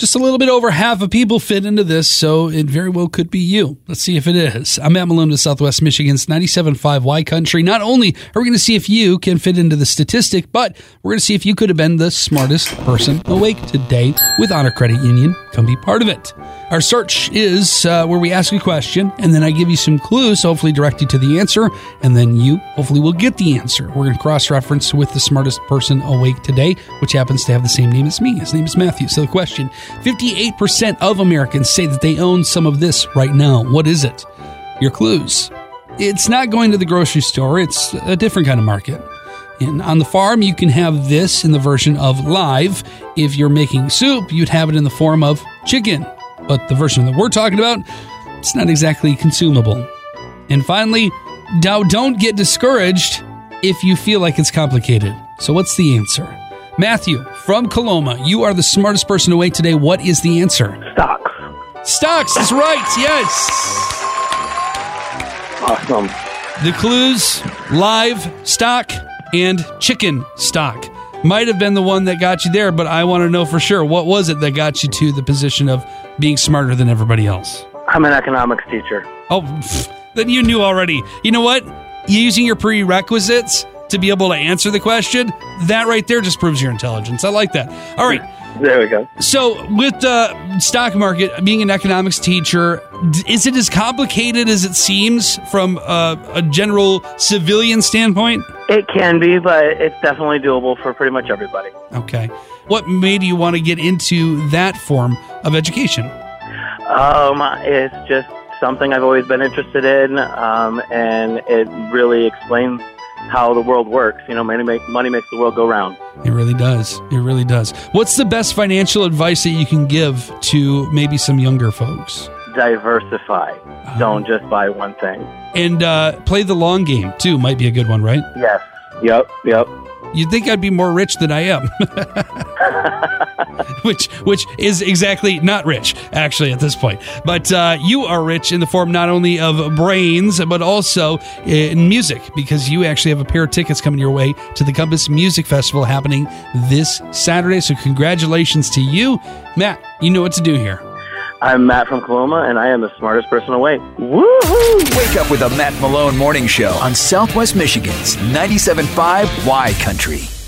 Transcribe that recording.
Just a little bit over half of people fit into this, so it very well could be you. Let's see if it is. I'm Matt Malone with Southwest Michigan's 97.5 Y Country. Not only are we going to see if you can fit into the statistic, but we're going to see if you could have been the smartest person awake today with Honor Credit Union. Come be part of it. Our search is uh, where we ask a question and then I give you some clues, hopefully direct you to the answer, and then you hopefully will get the answer. We're going to cross reference with the smartest person awake today, which happens to have the same name as me. His name is Matthew. So the question 58% of Americans say that they own some of this right now. What is it? Your clues. It's not going to the grocery store, it's a different kind of market. And on the farm, you can have this in the version of live. If you're making soup, you'd have it in the form of chicken but the version that we're talking about, it's not exactly consumable. And finally, now don't get discouraged if you feel like it's complicated. So, what's the answer? Matthew from Coloma, you are the smartest person awake today. What is the answer? Stocks. Stocks is right, yes. Awesome. The clues live stock and chicken stock might have been the one that got you there, but I want to know for sure what was it that got you to the position of being smarter than everybody else? I'm an economics teacher. Oh, then you knew already. You know what? Using your prerequisites to be able to answer the question, that right there just proves your intelligence. I like that. All right. There we go. So, with the stock market, being an economics teacher, is it as complicated as it seems from a, a general civilian standpoint? It can be, but it's definitely doable for pretty much everybody. Okay. What made you want to get into that form of education? Um, it's just something I've always been interested in, um, and it really explains how the world works. You know, money, make, money makes the world go round. It really does. It really does. What's the best financial advice that you can give to maybe some younger folks? Diversify. Uh, Don't just buy one thing. And uh, play the long game, too, might be a good one, right? Yes. Yep. Yep. You'd think I'd be more rich than I am. which which is exactly not rich, actually, at this point. But uh, you are rich in the form not only of brains, but also in music, because you actually have a pair of tickets coming your way to the Compass Music Festival happening this Saturday. So congratulations to you. Matt, you know what to do here. I'm Matt from Coloma, and I am the smartest person awake. Woohoo! Wake up with a Matt Malone morning show on Southwest Michigan's 97.5 Y Country.